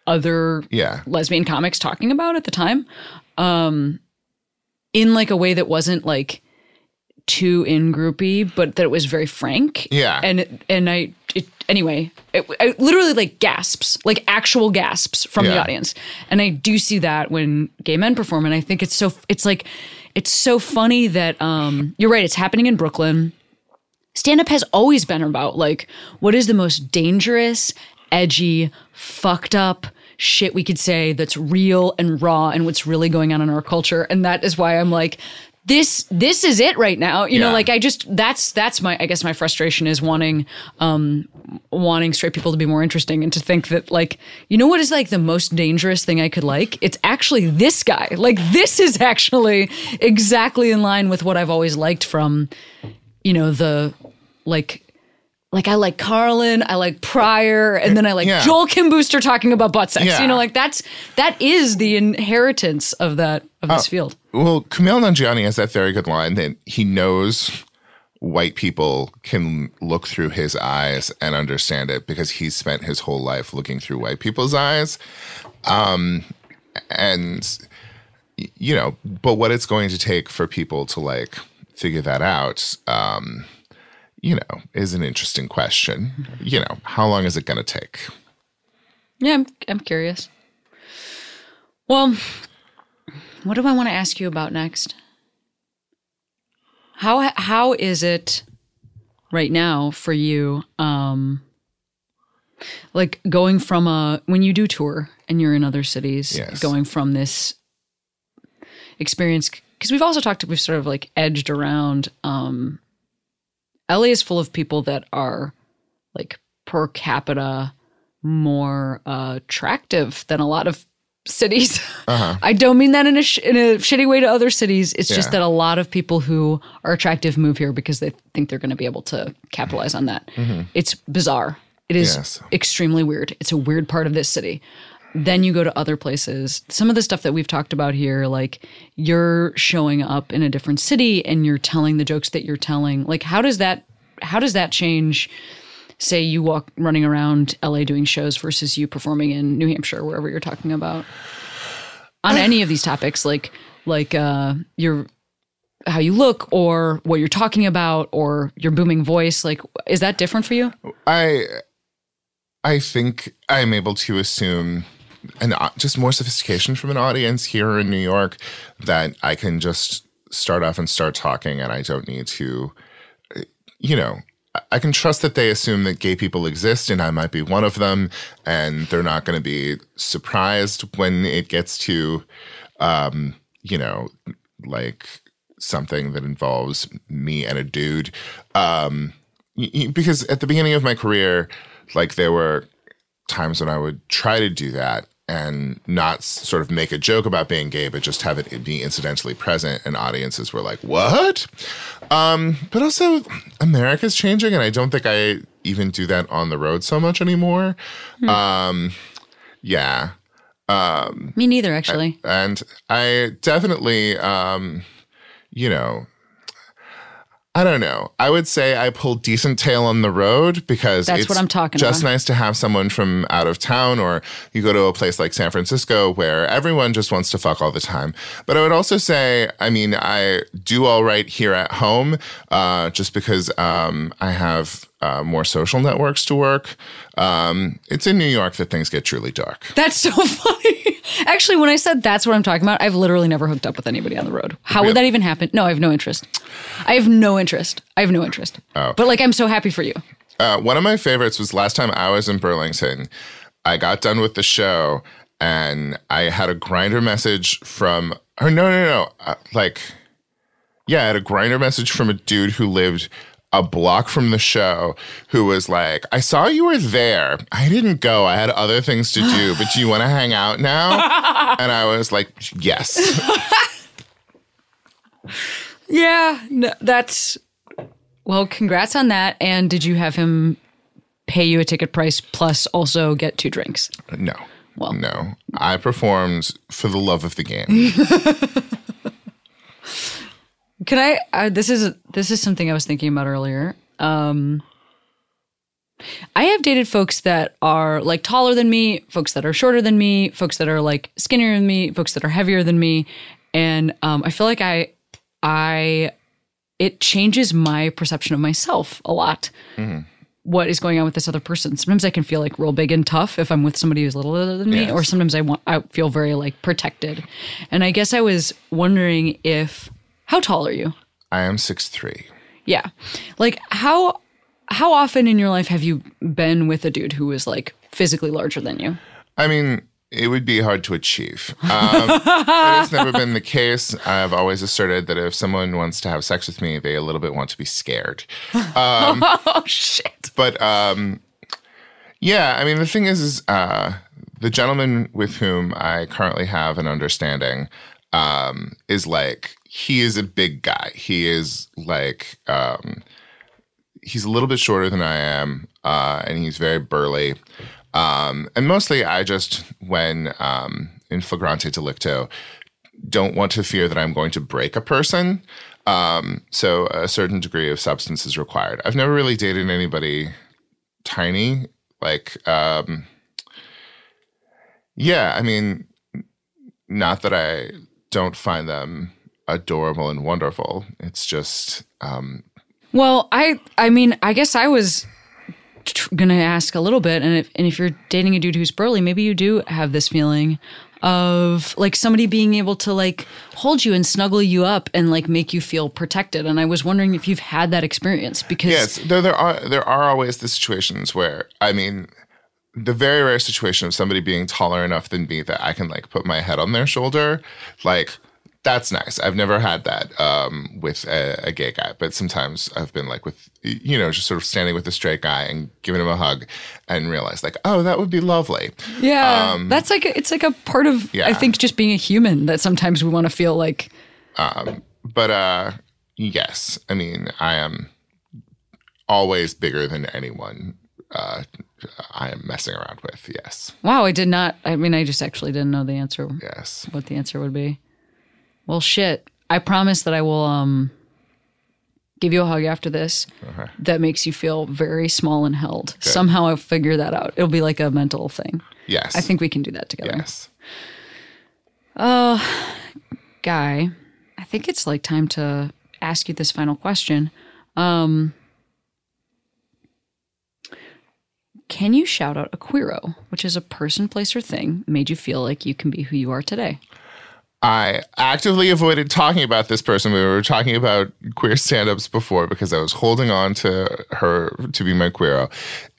other yeah. lesbian comics talking about at the time. Um in like a way that wasn't like too in groupy but that it was very frank. Yeah. and and i it, anyway it, I literally like gasps like actual gasps from the audience. And i do see that when gay men perform and i think it's so it's like it's so funny that um you're right it's happening in brooklyn stand up has always been about like what is the most dangerous, edgy, fucked up shit we could say that's real and raw and what's really going on in our culture. And that is why I'm like, this this is it right now. You know, like I just that's that's my I guess my frustration is wanting um wanting straight people to be more interesting and to think that like you know what is like the most dangerous thing I could like? It's actually this guy. Like this is actually exactly in line with what I've always liked from you know the like like I like Carlin, I like Pryor, and then I like Yeah. Joel Kim Booster talking about butt sex. Yeah. You know, like that's that is the inheritance of that of this field. Well, Kumail Nanjiani has that very good line that he knows white people can look through his eyes and understand it because he spent his whole life looking through white people's eyes. Um, and, you know, but what it's going to take for people to like figure that out, um, you know, is an interesting question. You know, how long is it going to take? Yeah, I'm I'm curious. Well, what do I want to ask you about next? How how is it right now for you um like going from a when you do tour and you're in other cities Yes. going from this experience because we've also talked we've sort of like edged around um LA is full of people that are like per capita more uh, attractive than a lot of cities. I don't mean that in a sh- in a shitty way to other cities. It's just that a lot of people who are attractive move here because they think they're going to be able to capitalize on that. It's bizarre. It is Yes. extremely weird. It's a weird part of this city. Then you go to other places. Some of the stuff that we've talked about here, like you're showing up in a different city and you're telling the jokes that you're telling. Like, how does that how does that change? Say you walk running around LA doing shows versus you performing in New Hampshire, wherever you're talking about on any of these topics, like like uh, your how you look or what you're talking about or your booming voice. Like, is that different for you? I I think I'm able to assume an au- just more sophistication from an audience here in New York that I can just start off and start talking and I don't need to uh, you know I- can trust that they assume that gay people exist and I might be one of them and they're not going to be surprised when it gets to um you know like something that involves me and a dude. Um because at the beginning of my career like there were times when I would try to do that and not sort of make a joke about being gay, but just have it be incidentally present, and audiences were like, "What?" Um, but also, America's changing, and I don't think I even do that on the road so much anymore. Um, yeah, Um, Me neither, actually. and I definitely, um, you know, I don't know. I would say I pull decent tail on the road because That's it's what I'm talking just about. nice to have someone from out of town, or you go to a place like San Francisco where everyone just wants to fuck all the time. But I would also say, I mean, I do all right here at home, uh, just because um, I have uh, more social networks to work. Um, it's in New York that things get truly dark. That's so funny. Actually, when I said that's what I'm talking about, I've literally never hooked up with anybody on the road. How would that even happen? No, I have no interest. I have no interest. I have no interest. Oh. But like, I'm so happy for you. Uh, one of my favorites was last time I was in Burlington. I got done with the show and I had a Grindr message from, or no, no, no, uh, like, yeah, I had a Grindr message from a dude who lived a block from the show who was like, I saw you were there. I didn't go. I had other things to do, but do you want to hang out now? and I was like, yes. Yeah, no, that's well. Congrats on that. And did you have him pay you a ticket price plus also get two drinks? No. Well. no. I performed for the love of the game. Can I? Uh, this is this is something I was thinking about earlier. Um, I have dated folks that are like taller than me, folks that are shorter than me, folks that are like skinnier than me, folks that are heavier than me, and um, I feel like I, I, it changes my perception of myself a lot. What is going on with this other person? Sometimes I can feel like real big and tough if I'm with somebody who's littler than me, Yes. or sometimes I want I feel very like protected. And I guess I was wondering if how tall are you? I am six three. Yeah. Like how how often in your life have you been with a dude who was like physically larger than you? I mean, it would be hard to achieve. Um, it's never been the case. I've always asserted that if someone wants to have sex with me, they a little bit want to be scared. Oh shit. But um, yeah, I mean, the thing is, is uh, the gentleman with whom I currently have an understanding um, is like he is a big guy. He is like um, he's a little bit shorter than I am, uh, and he's very burly. Um, and mostly, I just when um, in flagrante delicto don't want to fear that I'm going to break a person. Um, so a certain degree of substance is required. I've never really dated anybody tiny. Like, um, yeah, I mean, not that I don't find them adorable and wonderful. It's just, um, Well, I I mean, I guess I was tr- gonna ask a little bit, and if and if you're dating a dude who's burly, maybe you do have this feeling of like somebody being able to like hold you and snuggle you up and like make you feel protected. And I was wondering if you've had that experience because yes, though there are there are always the situations where I mean, the very rare situation of somebody being taller enough than me that I can like put my head on their shoulder, like that's nice. I've never had that um, with a, a gay guy, but sometimes I've been like with you know just sort of standing with a straight guy and giving him a hug and realize like oh that would be lovely. Yeah, that's like a, it's like a part of Um, Yeah. I think just being a human that sometimes we want to feel like But uh, yes, I mean I am always bigger than anyone. Uh, I am messing around with. Yes, wow. I did not. I mean, I just actually didn't know the answer. yes. What the answer would be. Well, shit. I promise that I will um give you a hug after this. That makes you feel very small and held. Somehow I'll figure that out. It'll be like a mental thing. Yes. I think we can do that together. yes. Oh, Guy, I think it's like time to ask you this final question. Um Can you shout out a queero, which is a person, place, or thing made you feel like you can be who you are today? I actively avoided talking about this person. We were talking about queer stand-ups before because I was holding on to her to be my queero.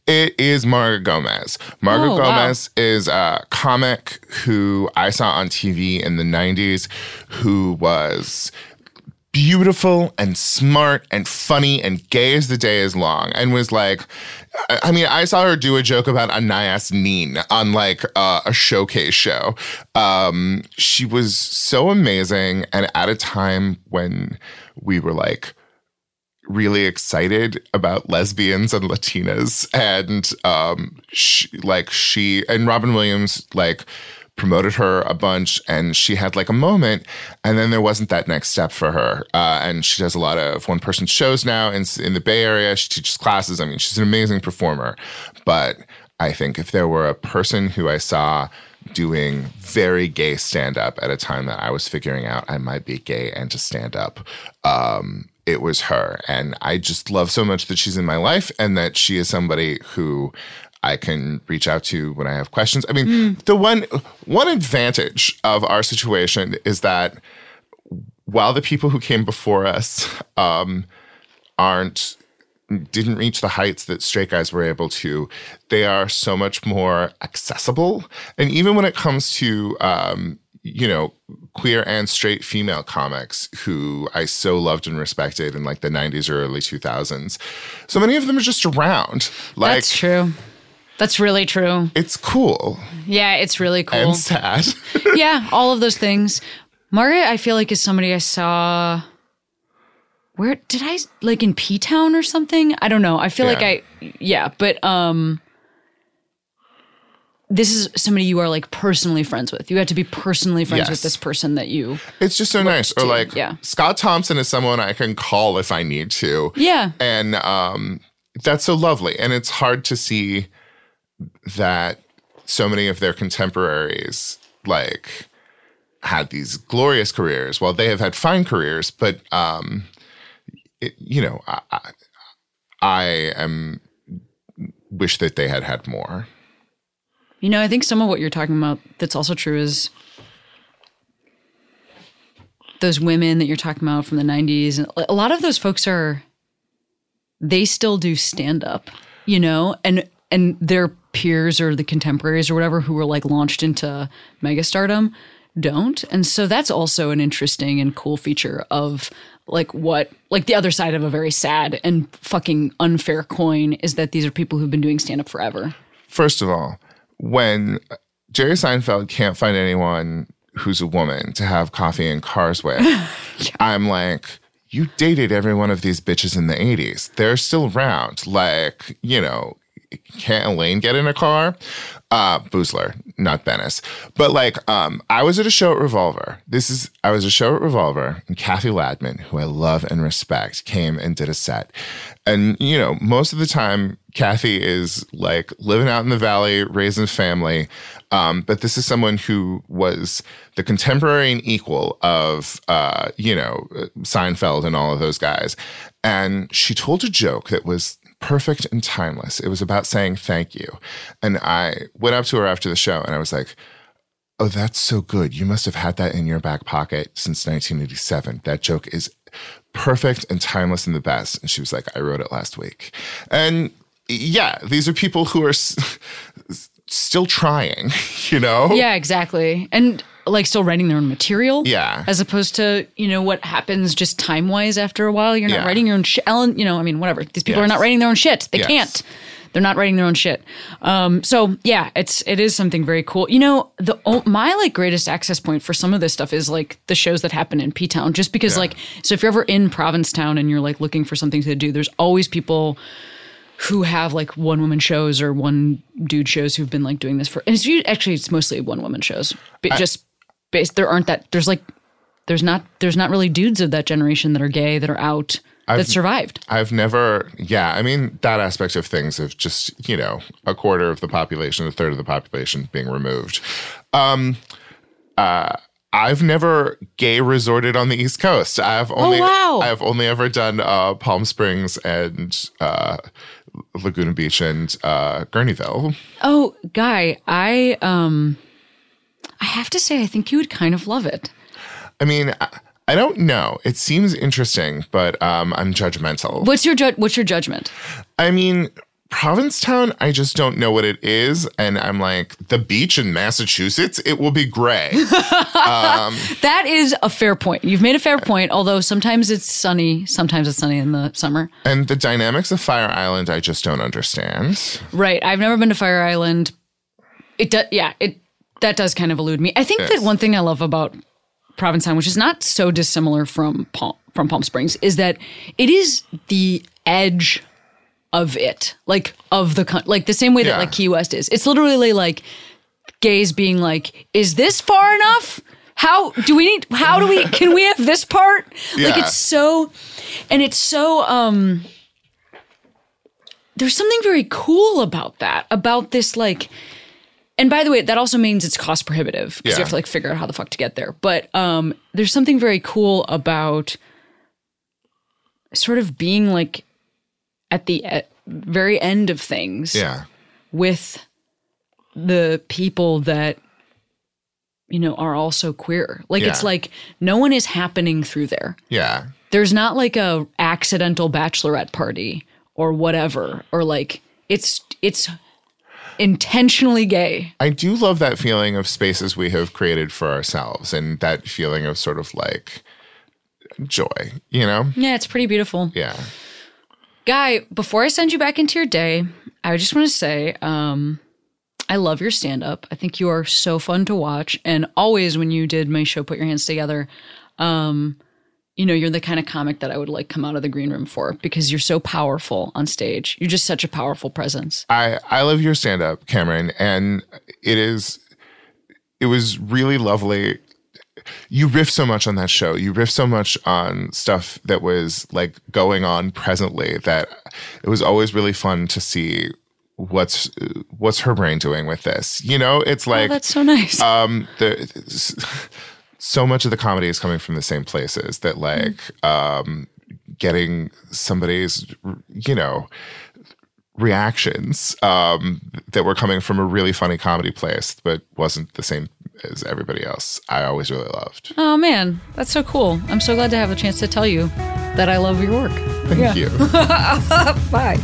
It is Marga Gomez. Marga Oh, wow. Gomez is a comic who I saw on TV in the 90s who was beautiful and smart and funny and gay as the day is long and was like I mean, I saw her do a joke about Anais Nin on like uh, a showcase show. Um, she was so amazing, and at a time when we were like really excited about lesbians and Latinas, and um, she, like she and Robin Williams like promoted her a bunch and she had like a moment and then there wasn't that next step for her. Uh, and she does a lot of one person shows now in, in the bay area. She teaches classes. I mean she's an amazing performer. But i think if there were a person who i saw doing very gay stand up at a time that i was figuring out i might be gay and to stand up um, it was her. And i just love so much that she's in my life and that she is somebody who I can reach out to when I have questions. I mean, the one one advantage of our situation is that while the people who came before us um, aren't didn't reach the heights that straight guys were able to, they are so much more accessible. And even when it comes to um, you know queer and straight female comics who I so loved and respected in like the 90s or early 2000s, so many of them are just around. Like That's true. That's really true. it's cool Yeah, it's really cool. and sad. yeah, all of those things. Marga, I feel like is somebody I saw. Where did I like in P Town or something? I don't know. I feel like I yeah, but um this is somebody you are like personally friends with. You have to be personally friends Yes. with this person that you It's just so nice. Or like yeah. Scott Thompson is someone I can call if I need to. Yeah. And um that's so lovely. And it's hard to see that so many of their contemporaries like had these glorious careers. Well, they have had fine careers, but um it, you know, I, I I am wish that they had had more. You know, I think some of what you're talking about that's also true is those women that you're talking about from the 90s. And a lot of those folks are, they still do stand up, you know, and, and their peers or the contemporaries or whatever who were like launched into megastardom don't. And so that's also an interesting and cool feature of like what, like the other side of a very sad and fucking unfair coin is that these are people who've been doing stand up forever. First of all, when Jerry Seinfeld can't find anyone who's a woman to have coffee and cars with, I'm like, you dated every one of these bitches in the 80s. They're still around. Like, you know, can't Elaine get in a car? Uh, Boosler, not Benes. But like, um, I was at a show at Revolver. This is, I was at a show at Revolver, and Kathy Ladman, who I love and respect, came and did a set. And, you know, most of the time, Kathy is like living out in the valley, raising a family. Um, but this is someone who was the contemporary and equal of, uh, you know, Seinfeld and all of those guys. And she told a joke that was perfect and timeless. It was about saying thank you. And I went up to her after the show and I was like, Oh, that's so good. You must have had that in your back pocket since 1987. That joke is perfect and timeless and the best. And she was like, I wrote it last week. And yeah, these are people who are s- still trying, you know? Yeah, exactly. And like still writing their own material. Yeah. As opposed to, you know, what happens just time wise after a while. You're not Yeah. writing your own shit. Ellen, you know, I mean, whatever. These people are not writing their own shit. They Yes. can't. They're not writing their own shit. Um, so yeah, it's it is something very cool. You know, the my like greatest access point for some of this stuff is like the shows that happen in P Town. Just because Yeah. like, so if you're ever in Provincetown and you're like looking for something to do, there's always people who have like one woman shows or one dude shows who've been like doing this for and it's actually it's mostly one woman shows but just based there aren't that there's like there's not there's not really dudes of that generation that are gay that are out that survived I've never, yeah, I mean, that aspect of things of just, you know, a quarter of the population, a third of the population being removed. Um, uh, I've never gay resorted on the East Coast. I've only, wow. I've only ever done uh, Palm Springs and uh, Laguna Beach and uh, Guerneville. oh guy i um i have to say i think you would kind of love it I mean, I, I don't know. It seems interesting, but um, I'm judgmental. what's your ju- what's your judgment I mean, Provincetown, I just don't know what it is. And I'm like, the beach in Massachusetts, it will be gray. That is a fair point. You've made a fair point, although sometimes it's sunny, sometimes it's sunny in the summer. and the dynamics of Fire Island, I just don't understand. Right. I've never been to Fire Island. It does, yeah, it that does kind of elude me. I think Yes. that one thing I love about Provincetown, which is not so dissimilar from Palm, from Palm Springs, is that it is the edge of it, like of the like the same way that like Key West is. It's literally like gays being like, "Is this far enough? How do we need? How do we? Can we have this part? Like it's so, and it's so um." there's something very cool about that about this like and by the way that also means it's cost prohibitive because Yeah. you have to like figure out how the fuck to get there but um there's something very cool about sort of being like at the e- very end of things Yeah. with the people that you know are also queer like it's like no one is happening through there Yeah. there's not like a accidental bachelorette party or whatever or like it's it's intentionally gay I do love that feeling of spaces we have created for ourselves and that feeling of sort of like joy, you know? yeah it's pretty beautiful Yeah. guy before i send you back into your day i just want to say um i love your stand-up i think you are so fun to watch and always when you did my show put your hands together um you know you're the kind of comic that i would like come out of the green room for because you're so powerful on stage you're just such a powerful presence I I love your stand up, Cameron, and it is it was really lovely. You riff so much on that show. You riff so much on stuff that was like going on presently that it was always really fun to see what's what's her brain doing with this. You know, it's oh like that's so nice um the so much of the comedy is coming from the same places that like um getting somebody's you know reactions um that were coming from a really funny comedy place but wasn't the same as everybody else i always really loved Oh man, that's so cool. I'm so glad to have a chance to tell you that I love your work. thank you Bye.